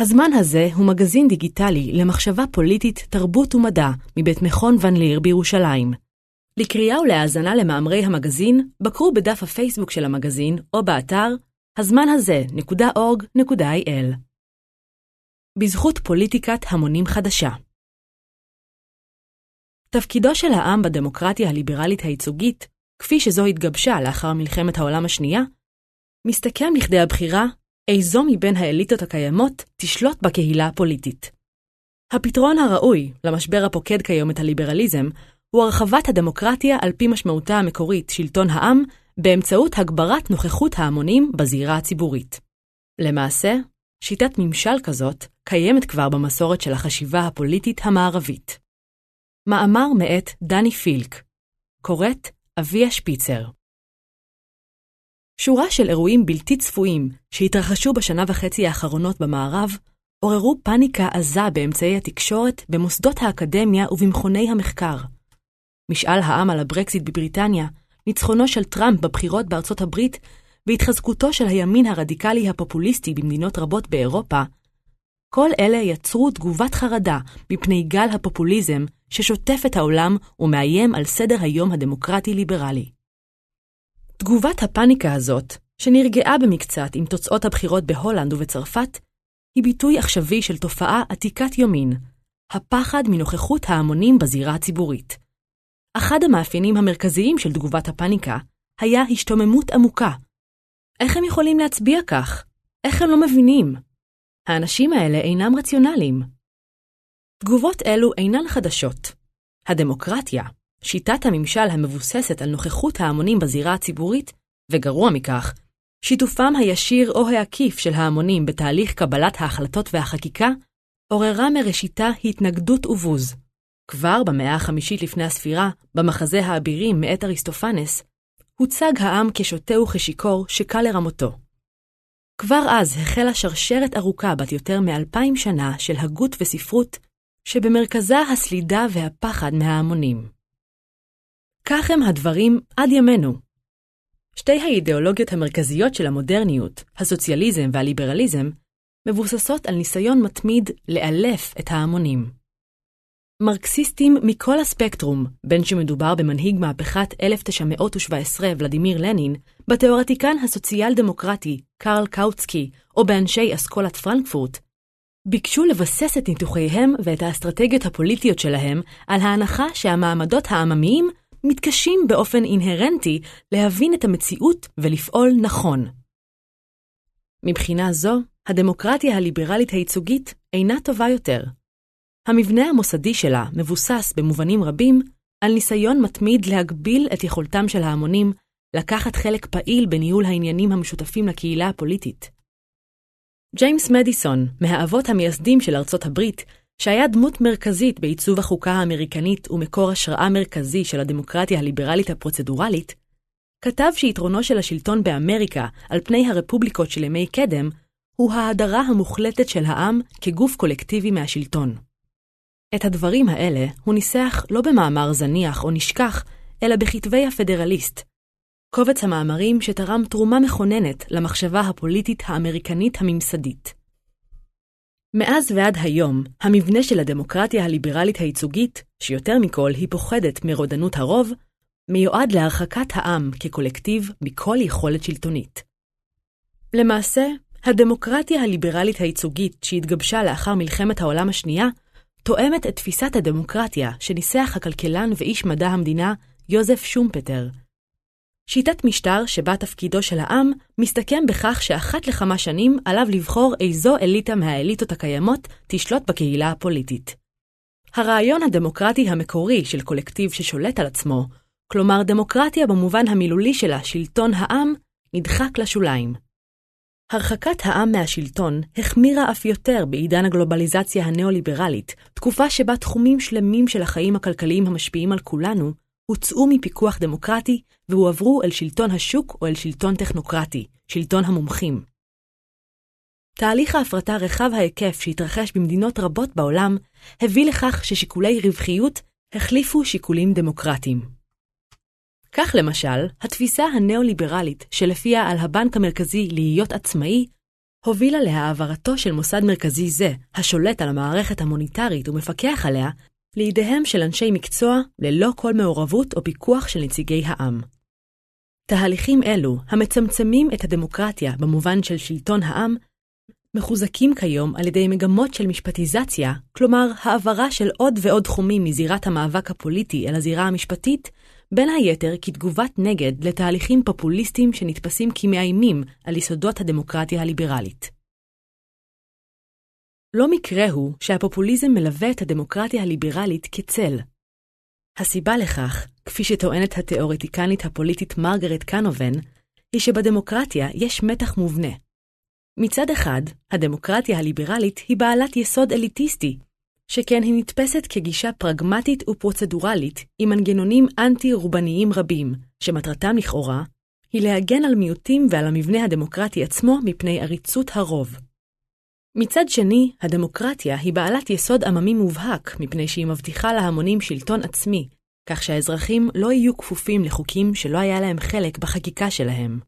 הזמן הזה הוא מגזין דיגיטלי למחשבה פוליטית, תרבות ומדע מבית מכון ון ליר בירושלים. לקריאה ולהאזנה למאמרי המגזין, בקרו בדף הפייסבוק של המגזין או באתר הזמן הזה.org.il. בזכות פוליטיקת המונים חדשה תפקידו של העם בדמוקרטיה הליברלית הייצוגית, כפי שזו התגבשה לאחר מלחמת העולם השנייה, מסתכם לכדי הבחירה איזו מבין האליטות הקיימות תשלוט בקהילה הפוליטית. הפתרון הראוי למשבר הפוקד כיום את הליברליזם הוא הרחבת הדמוקרטיה על פי משמעותה המקורית שלטון העם באמצעות הגברת נוכחות ההמונים בזירה הציבורית. למעשה, שיטת ממשל כזאת קיימת כבר במסורת של החשיבה הפוליטית המערבית. מאמר מאת דני פילק, קוראת אביה שפיצר. שורה של אירועים בלתי צפויים שהתרחשו בשנה וחצי האחרונות במערב, עוררו פאניקה עזה באמצעי התקשורת, במוסדות האקדמיה ובמכוני המחקר. משאל העם על הברקזיט בבריטניה, ניצחונו של טראמפ בבחירות בארצות הברית והתחזקותו של הימין הרדיקלי הפופוליסטי במדינות רבות באירופה, כל אלה יצרו תגובת חרדה מפני גל הפופוליזם ששוטף את העולם ומאיים על סדר היום הדמוקרטי-ליברלי. תגובת הפאניקה הזאת, שנרגעה במקצת עם תוצאות הבחירות בהולנד ובצרפת, היא ביטוי עכשווי של תופעה עתיקת יומין, הפחד מנוכחות ההמונים בזירה הציבורית. אחד המאפיינים המרכזיים של תגובת הפאניקה היה השתוממות עמוקה. איך הם יכולים להצביע כך? איך הם לא מבינים? האנשים האלה אינם רציונליים. תגובות אלו אינן חדשות. הדמוקרטיה, שיטת הממשל המבוססת על נוכחות ההמונים בזירה הציבורית, וגרוע מכך, שיתופם הישיר או העקיף של ההמונים בתהליך קבלת ההחלטות והחקיקה, עוררה מראשיתה התנגדות ובוז. כבר במאה החמישית לפני הספירה, במחזה האבירים מאת אריסטופנס, הוצג העם כשוטה וכשיכור שקל לרמותו. כבר אז החלה שרשרת ארוכה בת יותר מאלפיים שנה של הגות וספרות, שבמרכזה הסלידה והפחד מההמונים. כך הם הדברים עד ימינו. שתי האידיאולוגיות המרכזיות של המודרניות, הסוציאליזם והליברליזם, מבוססות על ניסיון מתמיד לאלף את ההמונים. מרקסיסטים מכל הספקטרום, בין שמדובר במנהיג מהפכת 1917 ולדימיר לנין, בתיאורטיקן הסוציאל-דמוקרטי קרל קאוצקי או באנשי אסכולת פרנקפורט, ביקשו לבסס את ניתוחיהם ואת האסטרטגיות הפוליטיות שלהם על ההנחה שהמעמדות העממיים מתקשים באופן אינהרנטי להבין את המציאות ולפעול נכון. מבחינה זו, הדמוקרטיה הליברלית הייצוגית אינה טובה יותר. המבנה המוסדי שלה מבוסס במובנים רבים על ניסיון מתמיד להגביל את יכולתם של ההמונים לקחת חלק פעיל בניהול העניינים המשותפים לקהילה הפוליטית. ג'יימס מדיסון, מהאבות המייסדים של ארצות הברית, שהיה דמות מרכזית בעיצוב החוקה האמריקנית ומקור השראה מרכזי של הדמוקרטיה הליברלית הפרוצדורלית, כתב שיתרונו של השלטון באמריקה על פני הרפובליקות של ימי קדם, הוא ההדרה המוחלטת של העם כגוף קולקטיבי מהשלטון. את הדברים האלה הוא ניסח לא במאמר זניח או נשכח, אלא בכתבי הפדרליסט, קובץ המאמרים שתרם תרומה מכוננת למחשבה הפוליטית האמריקנית הממסדית. מאז ועד היום, המבנה של הדמוקרטיה הליברלית הייצוגית, שיותר מכל היא פוחדת מרודנות הרוב, מיועד להרחקת העם כקולקטיב מכל יכולת שלטונית. למעשה, הדמוקרטיה הליברלית הייצוגית שהתגבשה לאחר מלחמת העולם השנייה, תואמת את תפיסת הדמוקרטיה שניסח הכלכלן ואיש מדע המדינה יוזף שומפטר, שיטת משטר שבה תפקידו של העם מסתכם בכך שאחת לכמה שנים עליו לבחור איזו אליטה מהאליטות הקיימות תשלוט בקהילה הפוליטית. הרעיון הדמוקרטי המקורי של קולקטיב ששולט על עצמו, כלומר דמוקרטיה במובן המילולי שלה, שלטון העם, נדחק לשוליים. הרחקת העם מהשלטון החמירה אף יותר בעידן הגלובליזציה הנאו-ליברלית, תקופה שבה תחומים שלמים של החיים הכלכליים המשפיעים על כולנו הוצאו מפיקוח דמוקרטי והועברו אל שלטון השוק או אל שלטון טכנוקרטי, שלטון המומחים. תהליך ההפרטה רחב ההיקף שהתרחש במדינות רבות בעולם הביא לכך ששיקולי רווחיות החליפו שיקולים דמוקרטיים. כך למשל, התפיסה הנאו-ליברלית שלפיה על הבנק המרכזי להיות עצמאי, הובילה להעברתו של מוסד מרכזי זה, השולט על המערכת המוניטרית ומפקח עליה, לידיהם של אנשי מקצוע ללא כל מעורבות או פיקוח של נציגי העם. תהליכים אלו, המצמצמים את הדמוקרטיה במובן של שלטון העם, מחוזקים כיום על ידי מגמות של משפטיזציה, כלומר העברה של עוד ועוד תחומים מזירת המאבק הפוליטי אל הזירה המשפטית, בין היתר כתגובת נגד לתהליכים פופוליסטיים שנתפסים כמאיימים על יסודות הדמוקרטיה הליברלית. לא מקרה הוא שהפופוליזם מלווה את הדמוקרטיה הליברלית כצל. הסיבה לכך, כפי שטוענת התאורטיקנית הפוליטית מרגרט קנובן, היא שבדמוקרטיה יש מתח מובנה. מצד אחד, הדמוקרטיה הליברלית היא בעלת יסוד אליטיסטי, שכן היא נתפסת כגישה פרגמטית ופרוצדורלית עם מנגנונים אנטי-רובניים רבים, שמטרתם לכאורה היא להגן על מיעוטים ועל המבנה הדמוקרטי עצמו מפני עריצות הרוב. מצד שני, הדמוקרטיה היא בעלת יסוד עממי מובהק, מפני שהיא מבטיחה להמונים שלטון עצמי, כך שהאזרחים לא יהיו כפופים לחוקים שלא היה להם חלק בחקיקה שלהם.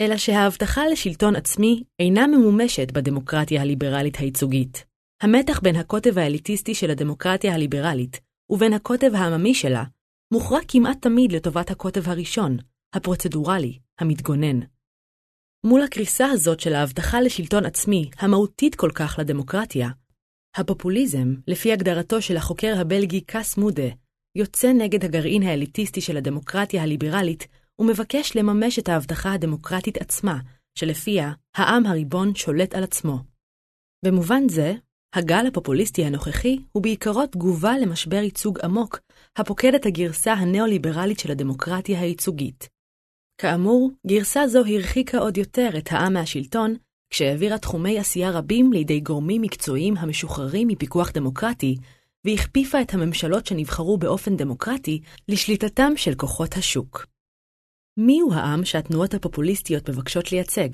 אלא שההבטחה לשלטון עצמי אינה ממומשת בדמוקרטיה הליברלית הייצוגית. המתח בין הקוטב האליטיסטי של הדמוקרטיה הליברלית ובין הקוטב העממי שלה מוכרע כמעט תמיד לטובת הקוטב הראשון, הפרוצדורלי, המתגונן. מול הקריסה הזאת של ההבטחה לשלטון עצמי, המהותית כל כך לדמוקרטיה, הפופוליזם, לפי הגדרתו של החוקר הבלגי קאס מודה, יוצא נגד הגרעין האליטיסטי של הדמוקרטיה הליברלית ומבקש לממש את ההבטחה הדמוקרטית עצמה, שלפיה העם הריבון שולט על עצמו. במובן זה, הגל הפופוליסטי הנוכחי הוא בעיקרו תגובה למשבר ייצוג עמוק, הפוקד את הגרסה הנאו-ליברלית של הדמוקרטיה הייצוגית. כאמור, גרסה זו הרחיקה עוד יותר את העם מהשלטון, כשהעבירה תחומי עשייה רבים לידי גורמים מקצועיים המשוחררים מפיקוח דמוקרטי, והכפיפה את הממשלות שנבחרו באופן דמוקרטי לשליטתם של כוחות השוק. מיהו העם שהתנועות הפופוליסטיות מבקשות לייצג?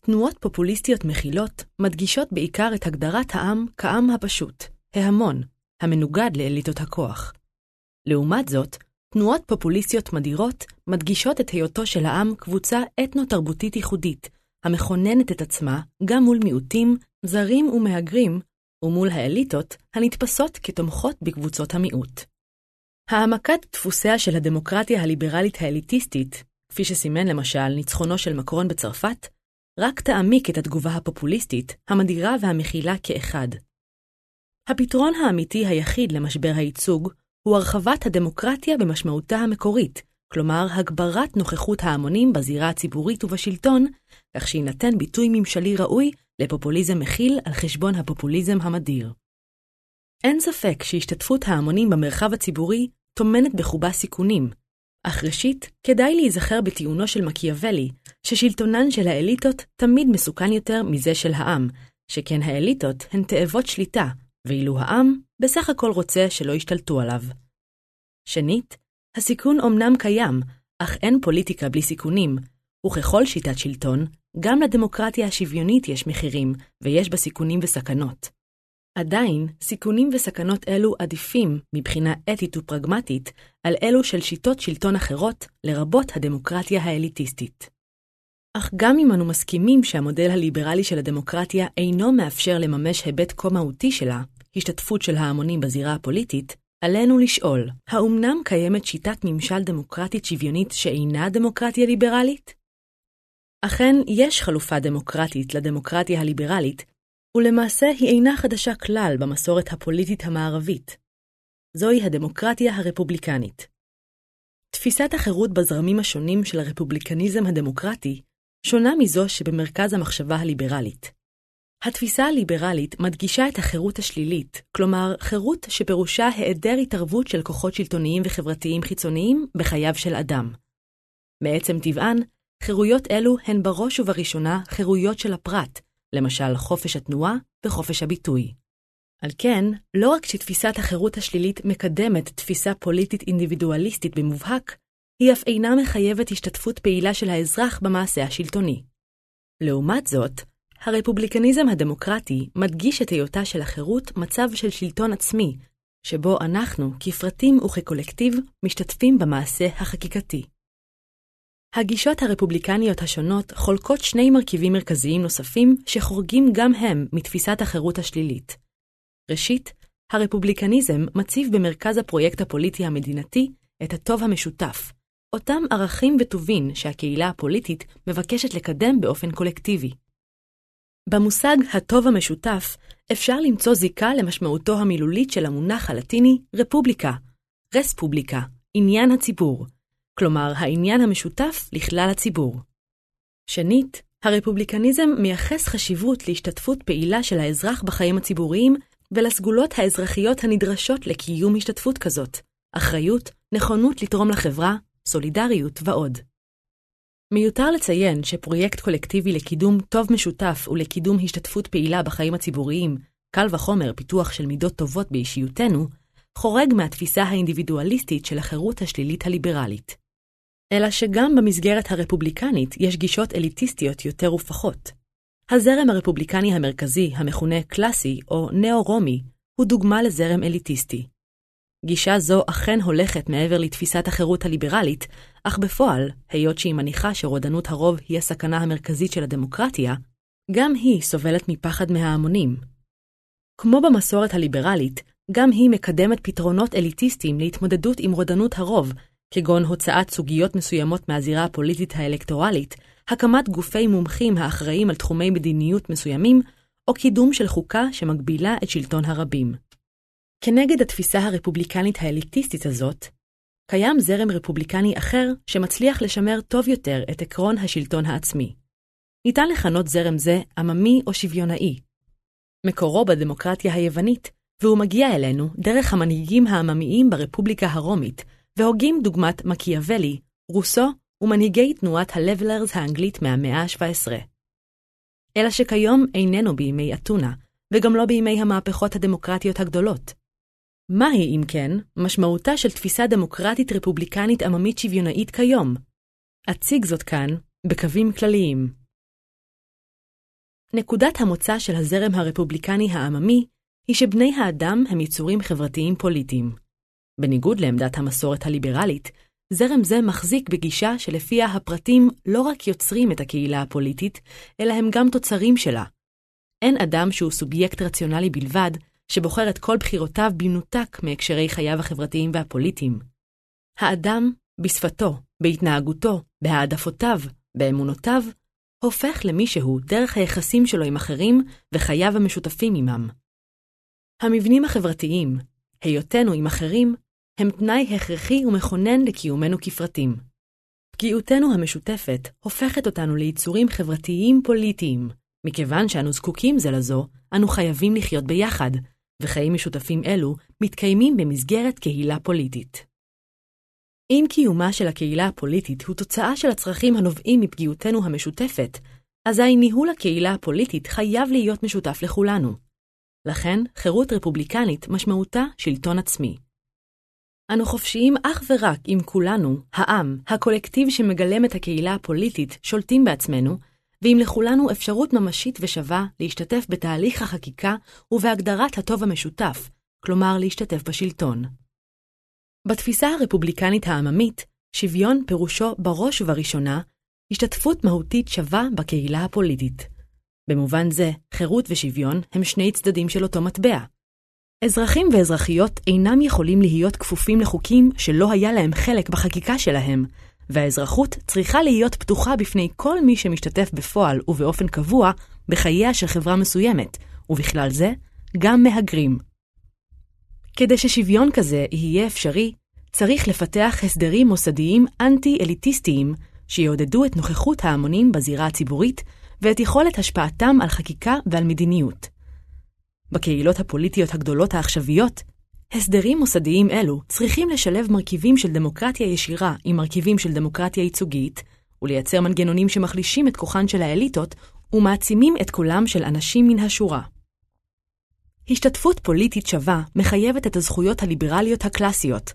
תנועות פופוליסטיות מכילות מדגישות בעיקר את הגדרת העם כעם הפשוט, ההמון, המנוגד לאליטות הכוח. לעומת זאת, תנועות פופוליסטיות מדירות מדגישות את היותו של העם קבוצה אתנו-תרבותית ייחודית, המכוננת את עצמה גם מול מיעוטים, זרים ומהגרים, ומול האליטות הנתפסות כתומכות בקבוצות המיעוט. העמקת דפוסיה של הדמוקרטיה הליברלית האליטיסטית, כפי שסימן למשל ניצחונו של מקרון בצרפת, רק תעמיק את התגובה הפופוליסטית, המדירה והמכילה כאחד. הפתרון האמיתי היחיד למשבר הייצוג הוא הרחבת הדמוקרטיה במשמעותה המקורית, כלומר הגברת נוכחות ההמונים בזירה הציבורית ובשלטון, כך שיינתן ביטוי ממשלי ראוי לפופוליזם מכיל על חשבון הפופוליזם המדיר. אין ספק שהשתתפות ההמונים במרחב הציבורי טומנת בחובה סיכונים, אך ראשית, כדאי להיזכר בטיעונו של מקיאוולי, ששלטונן של האליטות תמיד מסוכן יותר מזה של העם, שכן האליטות הן תאבות שליטה, ואילו העם בסך הכל רוצה שלא ישתלטו עליו. שנית, הסיכון אומנם קיים, אך אין פוליטיקה בלי סיכונים, וככל שיטת שלטון, גם לדמוקרטיה השוויונית יש מחירים, ויש בה סיכונים וסכנות. עדיין, סיכונים וסכנות אלו עדיפים, מבחינה אתית ופרגמטית, על אלו של שיטות שלטון אחרות, לרבות הדמוקרטיה האליטיסטית. אך גם אם אנו מסכימים שהמודל הליברלי של הדמוקרטיה אינו מאפשר לממש היבט כה מהותי שלה, השתתפות של ההמונים בזירה הפוליטית, עלינו לשאול, האומנם קיימת שיטת ממשל דמוקרטית שוויונית שאינה דמוקרטיה ליברלית? אכן, יש חלופה דמוקרטית לדמוקרטיה הליברלית, ולמעשה היא אינה חדשה כלל במסורת הפוליטית המערבית. זוהי הדמוקרטיה הרפובליקנית. תפיסת החירות בזרמים השונים של הרפובליקניזם הדמוקרטי שונה מזו שבמרכז המחשבה הליברלית. התפיסה הליברלית מדגישה את החירות השלילית, כלומר, חירות שפירושה היעדר התערבות של כוחות שלטוניים וחברתיים חיצוניים בחייו של אדם. מעצם טבען, חירויות אלו הן בראש ובראשונה חירויות של הפרט, למשל חופש התנועה וחופש הביטוי. על כן, לא רק שתפיסת החירות השלילית מקדמת תפיסה פוליטית אינדיבידואליסטית במובהק, היא אף אינה מחייבת השתתפות פעילה של האזרח במעשה השלטוני. לעומת זאת, הרפובליקניזם הדמוקרטי מדגיש את היותה של החירות מצב של שלטון עצמי, שבו אנחנו, כפרטים וכקולקטיב, משתתפים במעשה החקיקתי. הגישות הרפובליקניות השונות חולקות שני מרכיבים מרכזיים נוספים שחורגים גם הם מתפיסת החירות השלילית. ראשית, הרפובליקניזם מציב במרכז הפרויקט הפוליטי המדינתי את הטוב המשותף, אותם ערכים וטובין שהקהילה הפוליטית מבקשת לקדם באופן קולקטיבי. במושג הטוב המשותף אפשר למצוא זיקה למשמעותו המילולית של המונח הלטיני רפובליקה, רספובליקה, עניין הציבור, כלומר העניין המשותף לכלל הציבור. שנית, הרפובליקניזם מייחס חשיבות להשתתפות פעילה של האזרח בחיים הציבוריים ולסגולות האזרחיות הנדרשות לקיום השתתפות כזאת, אחריות, נכונות לתרום לחברה, סולידריות ועוד. מיותר לציין שפרויקט קולקטיבי לקידום טוב משותף ולקידום השתתפות פעילה בחיים הציבוריים, קל וחומר פיתוח של מידות טובות באישיותנו, חורג מהתפיסה האינדיבידואליסטית של החירות השלילית הליברלית. אלא שגם במסגרת הרפובליקנית יש גישות אליטיסטיות יותר ופחות. הזרם הרפובליקני המרכזי, המכונה קלאסי או נאו-רומי, הוא דוגמה לזרם אליטיסטי. גישה זו אכן הולכת מעבר לתפיסת החירות הליברלית, אך בפועל, היות שהיא מניחה שרודנות הרוב היא הסכנה המרכזית של הדמוקרטיה, גם היא סובלת מפחד מההמונים. כמו במסורת הליברלית, גם היא מקדמת פתרונות אליטיסטיים להתמודדות עם רודנות הרוב, כגון הוצאת סוגיות מסוימות מהזירה הפוליטית האלקטורלית, הקמת גופי מומחים האחראים על תחומי מדיניות מסוימים, או קידום של חוקה שמגבילה את שלטון הרבים. כנגד התפיסה הרפובליקנית האליטיסטית הזאת, קיים זרם רפובליקני אחר שמצליח לשמר טוב יותר את עקרון השלטון העצמי. ניתן לכנות זרם זה עממי או שוויונאי. מקורו בדמוקרטיה היוונית, והוא מגיע אלינו דרך המנהיגים העממיים ברפובליקה הרומית, והוגים דוגמת מקיאוולי, רוסו ומנהיגי תנועת ה-Levelers האנגלית מהמאה ה-17. אלא שכיום איננו בימי אתונה, וגם לא בימי המהפכות הדמוקרטיות הגדולות. מהי, אם כן, משמעותה של תפיסה דמוקרטית רפובליקנית עממית שוויונאית כיום? אציג זאת כאן, בקווים כלליים. נקודת המוצא של הזרם הרפובליקני העממי היא שבני האדם הם יצורים חברתיים פוליטיים. בניגוד לעמדת המסורת הליברלית, זרם זה מחזיק בגישה שלפיה הפרטים לא רק יוצרים את הקהילה הפוליטית, אלא הם גם תוצרים שלה. אין אדם שהוא סובייקט רציונלי בלבד, שבוחר את כל בחירותיו במנותק מהקשרי חייו החברתיים והפוליטיים. האדם, בשפתו, בהתנהגותו, בהעדפותיו, באמונותיו, הופך למי שהוא דרך היחסים שלו עם אחרים וחייו המשותפים עמם. המבנים החברתיים, היותנו עם אחרים, הם תנאי הכרחי ומכונן לקיומנו כפרטים. פגיעותנו המשותפת הופכת אותנו ליצורים חברתיים פוליטיים. מכיוון שאנו זקוקים זה לזו, אנו חייבים לחיות ביחד, וחיים משותפים אלו מתקיימים במסגרת קהילה פוליטית. אם קיומה של הקהילה הפוליטית הוא תוצאה של הצרכים הנובעים מפגיעותנו המשותפת, אזי ניהול הקהילה הפוליטית חייב להיות משותף לכולנו. לכן, חירות רפובליקנית משמעותה שלטון עצמי. אנו חופשיים אך ורק אם כולנו, העם, הקולקטיב שמגלם את הקהילה הפוליטית, שולטים בעצמנו, ואם לכולנו אפשרות ממשית ושווה להשתתף בתהליך החקיקה ובהגדרת הטוב המשותף, כלומר להשתתף בשלטון. בתפיסה הרפובליקנית העממית, שוויון פירושו בראש ובראשונה השתתפות מהותית שווה בקהילה הפוליטית. במובן זה, חירות ושוויון הם שני צדדים של אותו מטבע. אזרחים ואזרחיות אינם יכולים להיות כפופים לחוקים שלא היה להם חלק בחקיקה שלהם, והאזרחות צריכה להיות פתוחה בפני כל מי שמשתתף בפועל ובאופן קבוע בחייה של חברה מסוימת, ובכלל זה, גם מהגרים. כדי ששוויון כזה יהיה אפשרי, צריך לפתח הסדרים מוסדיים אנטי-אליטיסטיים שיעודדו את נוכחות ההמונים בזירה הציבורית ואת יכולת השפעתם על חקיקה ועל מדיניות. בקהילות הפוליטיות הגדולות העכשוויות, הסדרים מוסדיים אלו צריכים לשלב מרכיבים של דמוקרטיה ישירה עם מרכיבים של דמוקרטיה ייצוגית, ולייצר מנגנונים שמחלישים את כוחן של האליטות ומעצימים את קולם של אנשים מן השורה. השתתפות פוליטית שווה מחייבת את הזכויות הליברליות הקלאסיות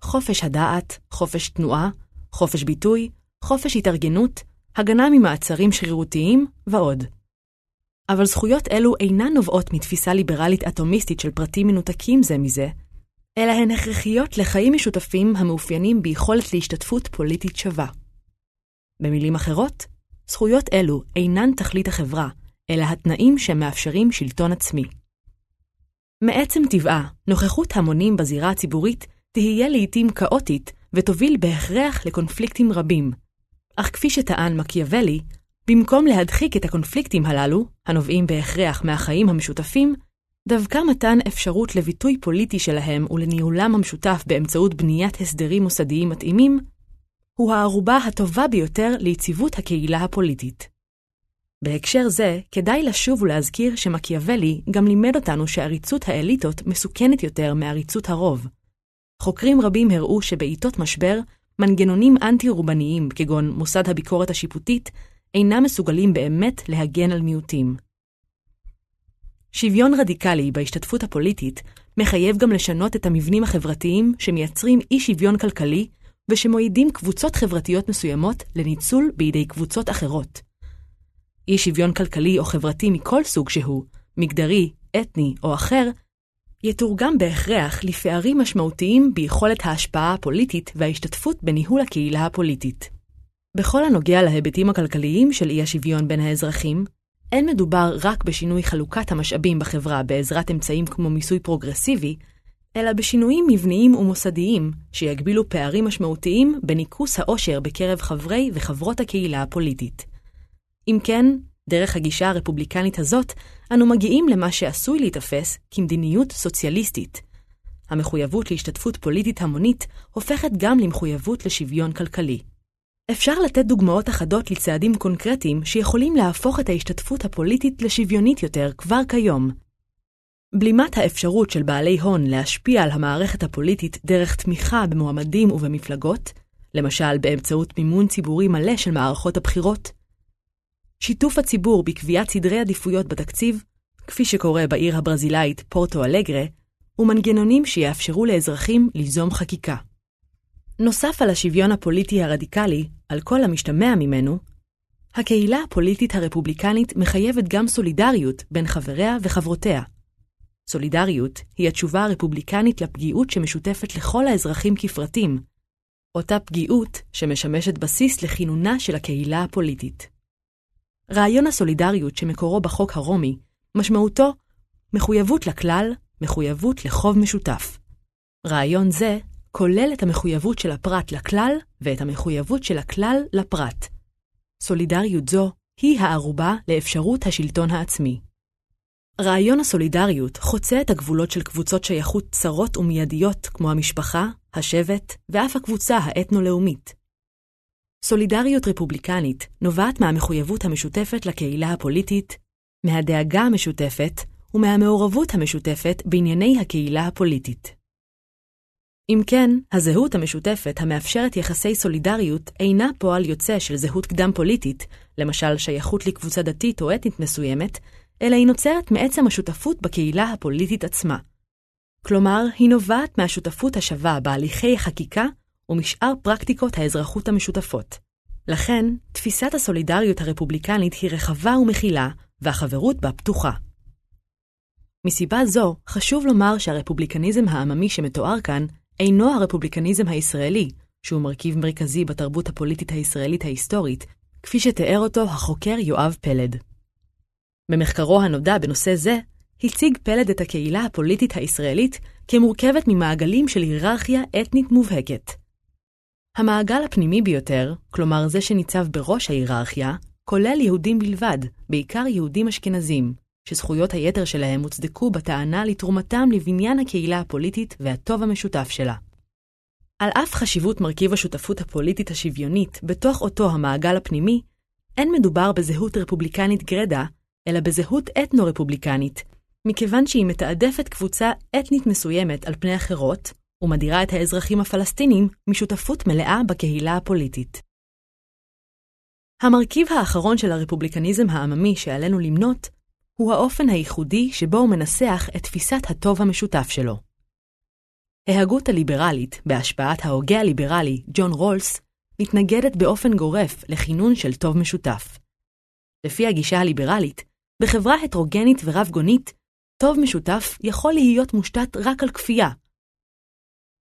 חופש הדעת, חופש תנועה, חופש ביטוי, חופש התארגנות, הגנה ממעצרים שרירותיים ועוד. אבל זכויות אלו אינן נובעות מתפיסה ליברלית אטומיסטית של פרטים מנותקים זה מזה, אלא הן הכרחיות לחיים משותפים המאופיינים ביכולת להשתתפות פוליטית שווה. במילים אחרות, זכויות אלו אינן תכלית החברה, אלא התנאים שמאפשרים שלטון עצמי. מעצם טבעה, נוכחות המונים בזירה הציבורית תהיה לעתים כאוטית ותוביל בהכרח לקונפליקטים רבים. אך כפי שטען מקיאוולי, במקום להדחיק את הקונפליקטים הללו, הנובעים בהכרח מהחיים המשותפים, דווקא מתן אפשרות לביטוי פוליטי שלהם ולניהולם המשותף באמצעות בניית הסדרים מוסדיים מתאימים, הוא הערובה הטובה ביותר ליציבות הקהילה הפוליטית. בהקשר זה, כדאי לשוב ולהזכיר שמקיאוולי גם לימד אותנו שעריצות האליטות מסוכנת יותר מעריצות הרוב. חוקרים רבים הראו שבעיתות משבר, מנגנונים אנטי-רובניים, כגון מוסד הביקורת השיפוטית, אינם מסוגלים באמת להגן על מיעוטים. שוויון רדיקלי בהשתתפות הפוליטית מחייב גם לשנות את המבנים החברתיים שמייצרים אי שוויון כלכלי ושמועידים קבוצות חברתיות מסוימות לניצול בידי קבוצות אחרות. אי שוויון כלכלי או חברתי מכל סוג שהוא, מגדרי, אתני או אחר, יתורגם בהכרח לפערים משמעותיים ביכולת ההשפעה הפוליטית וההשתתפות בניהול הקהילה הפוליטית. בכל הנוגע להיבטים הכלכליים של אי השוויון בין האזרחים, אין מדובר רק בשינוי חלוקת המשאבים בחברה בעזרת אמצעים כמו מיסוי פרוגרסיבי, אלא בשינויים מבניים ומוסדיים שיגבילו פערים משמעותיים בניכוס העושר בקרב חברי וחברות הקהילה הפוליטית. אם כן, דרך הגישה הרפובליקנית הזאת, אנו מגיעים למה שעשוי להיתפס כמדיניות סוציאליסטית. המחויבות להשתתפות פוליטית המונית הופכת גם למחויבות לשוויון כלכלי. אפשר לתת דוגמאות אחדות לצעדים קונקרטיים שיכולים להפוך את ההשתתפות הפוליטית לשוויונית יותר כבר כיום. בלימת האפשרות של בעלי הון להשפיע על המערכת הפוליטית דרך תמיכה במועמדים ובמפלגות, למשל באמצעות מימון ציבורי מלא של מערכות הבחירות, שיתוף הציבור בקביעת סדרי עדיפויות בתקציב, כפי שקורה בעיר הברזילאית פורטו אלגרה, ומנגנונים שיאפשרו לאזרחים ליזום חקיקה. נוסף על השוויון הפוליטי הרדיקלי, על כל המשתמע ממנו, הקהילה הפוליטית הרפובליקנית מחייבת גם סולידריות בין חבריה וחברותיה. סולידריות היא התשובה הרפובליקנית לפגיעות שמשותפת לכל האזרחים כפרטים, אותה פגיעות שמשמשת בסיס לכינונה של הקהילה הפוליטית. רעיון הסולידריות שמקורו בחוק הרומי, משמעותו מחויבות לכלל, מחויבות לחוב משותף. רעיון זה כולל את המחויבות של הפרט לכלל ואת המחויבות של הכלל לפרט. סולידריות זו היא הערובה לאפשרות השלטון העצמי. רעיון הסולידריות חוצה את הגבולות של קבוצות שייכות צרות ומיידיות כמו המשפחה, השבט ואף הקבוצה האתנו-לאומית. סולידריות רפובליקנית נובעת מהמחויבות המשותפת לקהילה הפוליטית, מהדאגה המשותפת ומהמעורבות המשותפת בענייני הקהילה הפוליטית. אם כן, הזהות המשותפת המאפשרת יחסי סולידריות אינה פועל יוצא של זהות קדם-פוליטית, למשל שייכות לקבוצה דתית או אתנית מסוימת, אלא היא נוצרת מעצם השותפות בקהילה הפוליטית עצמה. כלומר, היא נובעת מהשותפות השווה בהליכי חקיקה ומשאר פרקטיקות האזרחות המשותפות. לכן, תפיסת הסולידריות הרפובליקנית היא רחבה ומכילה, והחברות בה פתוחה. מסיבה זו, חשוב לומר שהרפובליקניזם העממי שמתואר כאן אינו הרפובליקניזם הישראלי, שהוא מרכיב מרכזי בתרבות הפוליטית הישראלית ההיסטורית, כפי שתיאר אותו החוקר יואב פלד. במחקרו הנודע בנושא זה, הציג פלד את הקהילה הפוליטית הישראלית כמורכבת ממעגלים של היררכיה אתנית מובהקת. המעגל הפנימי ביותר, כלומר זה שניצב בראש ההיררכיה, כולל יהודים בלבד, בעיקר יהודים אשכנזים, שזכויות היתר שלהם הוצדקו בטענה לתרומתם לבניין הקהילה הפוליטית והטוב המשותף שלה. על אף חשיבות מרכיב השותפות הפוליטית השוויונית בתוך אותו המעגל הפנימי, אין מדובר בזהות רפובליקנית גרדה, אלא בזהות אתנו-רפובליקנית, מכיוון שהיא מתעדפת קבוצה אתנית מסוימת על פני אחרות, ומדירה את האזרחים הפלסטינים משותפות מלאה בקהילה הפוליטית. המרכיב האחרון של הרפובליקניזם העממי שעלינו למנות, הוא האופן הייחודי שבו הוא מנסח את תפיסת הטוב המשותף שלו. ההגות הליברלית, בהשפעת ההוגה הליברלי ג'ון רולס, מתנגדת באופן גורף לכינון של טוב משותף. לפי הגישה הליברלית, בחברה הטרוגנית ורב-גונית, טוב משותף יכול להיות מושתת רק על כפייה,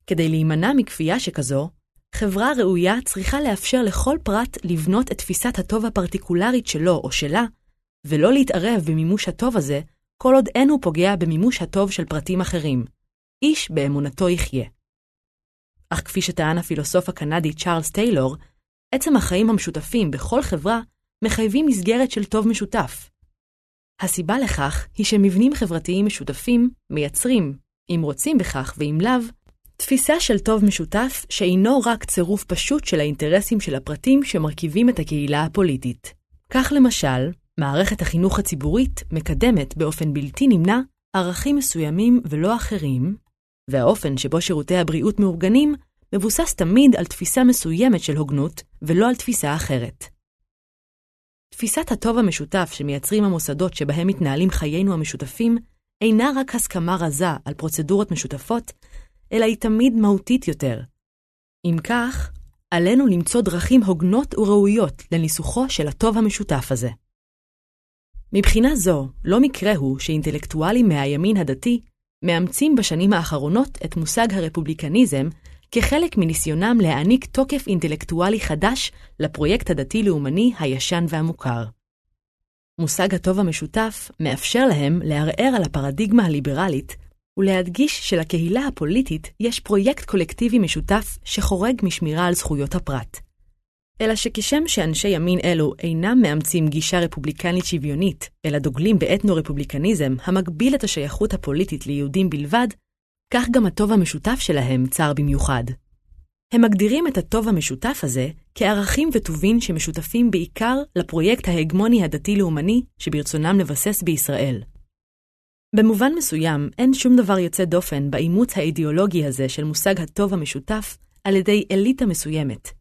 כדי להימנע מכפייה שכזו, חברה ראויה צריכה לאפשר לכל פרט לבנות את תפיסת הטוב הפרטיקולרית שלו או שלה, ולא להתערב במימוש הטוב הזה, כל עוד אין הוא פוגע במימוש הטוב של פרטים אחרים. איש באמונתו יחיה. אך כפי שטען הפילוסוף הקנדי צ'ארלס טיילור, עצם החיים המשותפים בכל חברה מחייבים מסגרת של טוב משותף. הסיבה לכך היא שמבנים חברתיים משותפים מייצרים, אם רוצים בכך ואם לאו, תפיסה של טוב משותף שאינו רק צירוף פשוט של האינטרסים של הפרטים שמרכיבים את הקהילה הפוליטית. כך למשל, מערכת החינוך הציבורית מקדמת באופן בלתי נמנע ערכים מסוימים ולא אחרים, והאופן שבו שירותי הבריאות מאורגנים מבוסס תמיד על תפיסה מסוימת של הוגנות ולא על תפיסה אחרת. תפיסת הטוב המשותף שמייצרים המוסדות שבהם מתנהלים חיינו המשותפים אינה רק הסכמה רזה על פרוצדורות משותפות, אלא היא תמיד מהותית יותר. אם כך, עלינו למצוא דרכים הוגנות וראויות לניסוחו של הטוב המשותף הזה. מבחינה זו, לא מקרה הוא שאינטלקטואלים מהימין הדתי מאמצים בשנים האחרונות את מושג הרפובליקניזם כחלק מניסיונם להעניק תוקף אינטלקטואלי חדש לפרויקט הדתי-לאומני הישן והמוכר. מושג הטוב המשותף מאפשר להם לערער על הפרדיגמה הליברלית ולהדגיש שלקהילה הפוליטית יש פרויקט קולקטיבי משותף שחורג משמירה על זכויות הפרט. אלא שכשם שאנשי ימין אלו אינם מאמצים גישה רפובליקנית שוויונית, אלא דוגלים באתנו-רפובליקניזם המגביל את השייכות הפוליטית ליהודים בלבד, כך גם הטוב המשותף שלהם צר במיוחד. הם מגדירים את הטוב המשותף הזה כערכים וטובין שמשותפים בעיקר לפרויקט ההגמוני הדתי-לאומני שברצונם לבסס בישראל. במובן מסוים, אין שום דבר יוצא דופן באימוץ האידיאולוגי הזה של מושג הטוב המשותף על ידי אליטה מסוימת.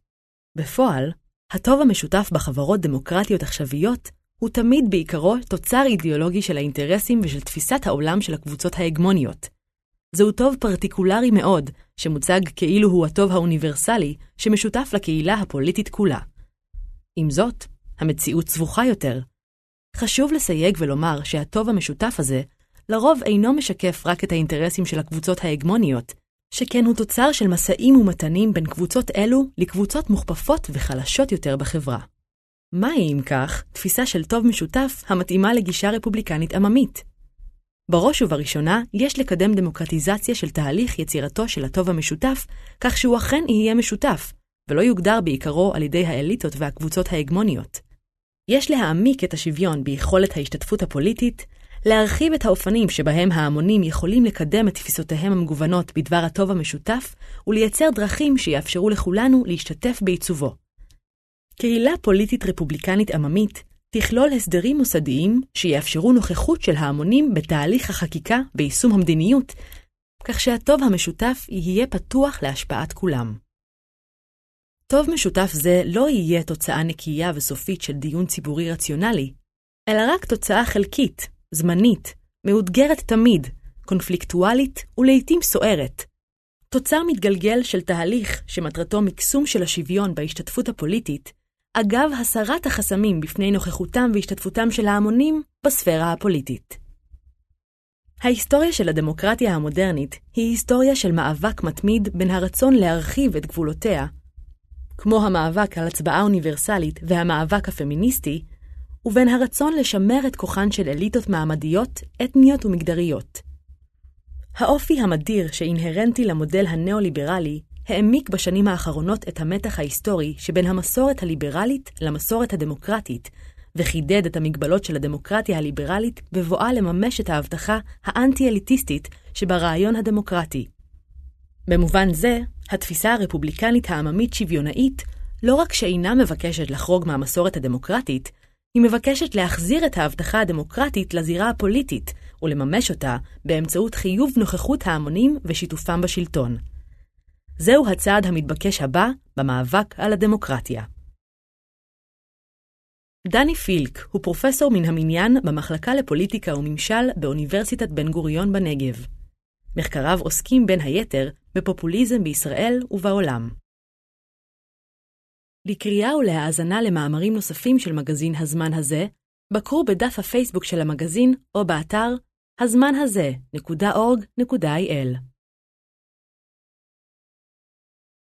בפועל, הטוב המשותף בחברות דמוקרטיות עכשוויות הוא תמיד בעיקרו תוצר אידיאולוגי של האינטרסים ושל תפיסת העולם של הקבוצות ההגמוניות. זהו טוב פרטיקולרי מאוד, שמוצג כאילו הוא הטוב האוניברסלי שמשותף לקהילה הפוליטית כולה. עם זאת, המציאות סבוכה יותר. חשוב לסייג ולומר שהטוב המשותף הזה לרוב אינו משקף רק את האינטרסים של הקבוצות ההגמוניות, שכן הוא תוצר של משאים ומתנים בין קבוצות אלו לקבוצות מוכפפות וחלשות יותר בחברה. מהי, אם כך, תפיסה של טוב משותף המתאימה לגישה רפובליקנית עממית? בראש ובראשונה, יש לקדם דמוקרטיזציה של תהליך יצירתו של הטוב המשותף, כך שהוא אכן יהיה משותף, ולא יוגדר בעיקרו על ידי האליטות והקבוצות ההגמוניות. יש להעמיק את השוויון ביכולת ההשתתפות הפוליטית, להרחיב את האופנים שבהם ההמונים יכולים לקדם את תפיסותיהם המגוונות בדבר הטוב המשותף, ולייצר דרכים שיאפשרו לכולנו להשתתף בעיצובו. קהילה פוליטית רפובליקנית עממית תכלול הסדרים מוסדיים שיאפשרו נוכחות של ההמונים בתהליך החקיקה ביישום המדיניות, כך שהטוב המשותף יהיה פתוח להשפעת כולם. טוב משותף זה לא יהיה תוצאה נקייה וסופית של דיון ציבורי רציונלי, אלא רק תוצאה חלקית, זמנית, מאותגרת תמיד, קונפליקטואלית ולעיתים סוערת. תוצר מתגלגל של תהליך שמטרתו מקסום של השוויון בהשתתפות הפוליטית, אגב הסרת החסמים בפני נוכחותם והשתתפותם של ההמונים בספירה הפוליטית. ההיסטוריה של הדמוקרטיה המודרנית היא היסטוריה של מאבק מתמיד בין הרצון להרחיב את גבולותיה, כמו המאבק על הצבעה אוניברסלית והמאבק הפמיניסטי, ובין הרצון לשמר את כוחן של אליטות מעמדיות, אתניות ומגדריות. האופי המדיר שאינהרנטי למודל הנאו-ליברלי העמיק בשנים האחרונות את המתח ההיסטורי שבין המסורת הליברלית למסורת הדמוקרטית, וחידד את המגבלות של הדמוקרטיה הליברלית בבואה לממש את ההבטחה האנטי-אליטיסטית שברעיון הדמוקרטי. במובן זה, התפיסה הרפובליקנית העממית-שוויונאית לא רק שאינה מבקשת לחרוג מהמסורת הדמוקרטית, היא מבקשת להחזיר את ההבטחה הדמוקרטית לזירה הפוליטית, ולממש אותה באמצעות חיוב נוכחות ההמונים ושיתופם בשלטון. זהו הצעד המתבקש הבא במאבק על הדמוקרטיה. דני פילק הוא פרופסור מן המניין במחלקה לפוליטיקה וממשל באוניברסיטת בן גוריון בנגב. מחקריו עוסקים בין היתר בפופוליזם בישראל ובעולם. לקריאה ולהאזנה למאמרים נוספים של מגזין הזמן הזה, בקרו בדף הפייסבוק של המגזין או באתר הזמן הזה.org.il.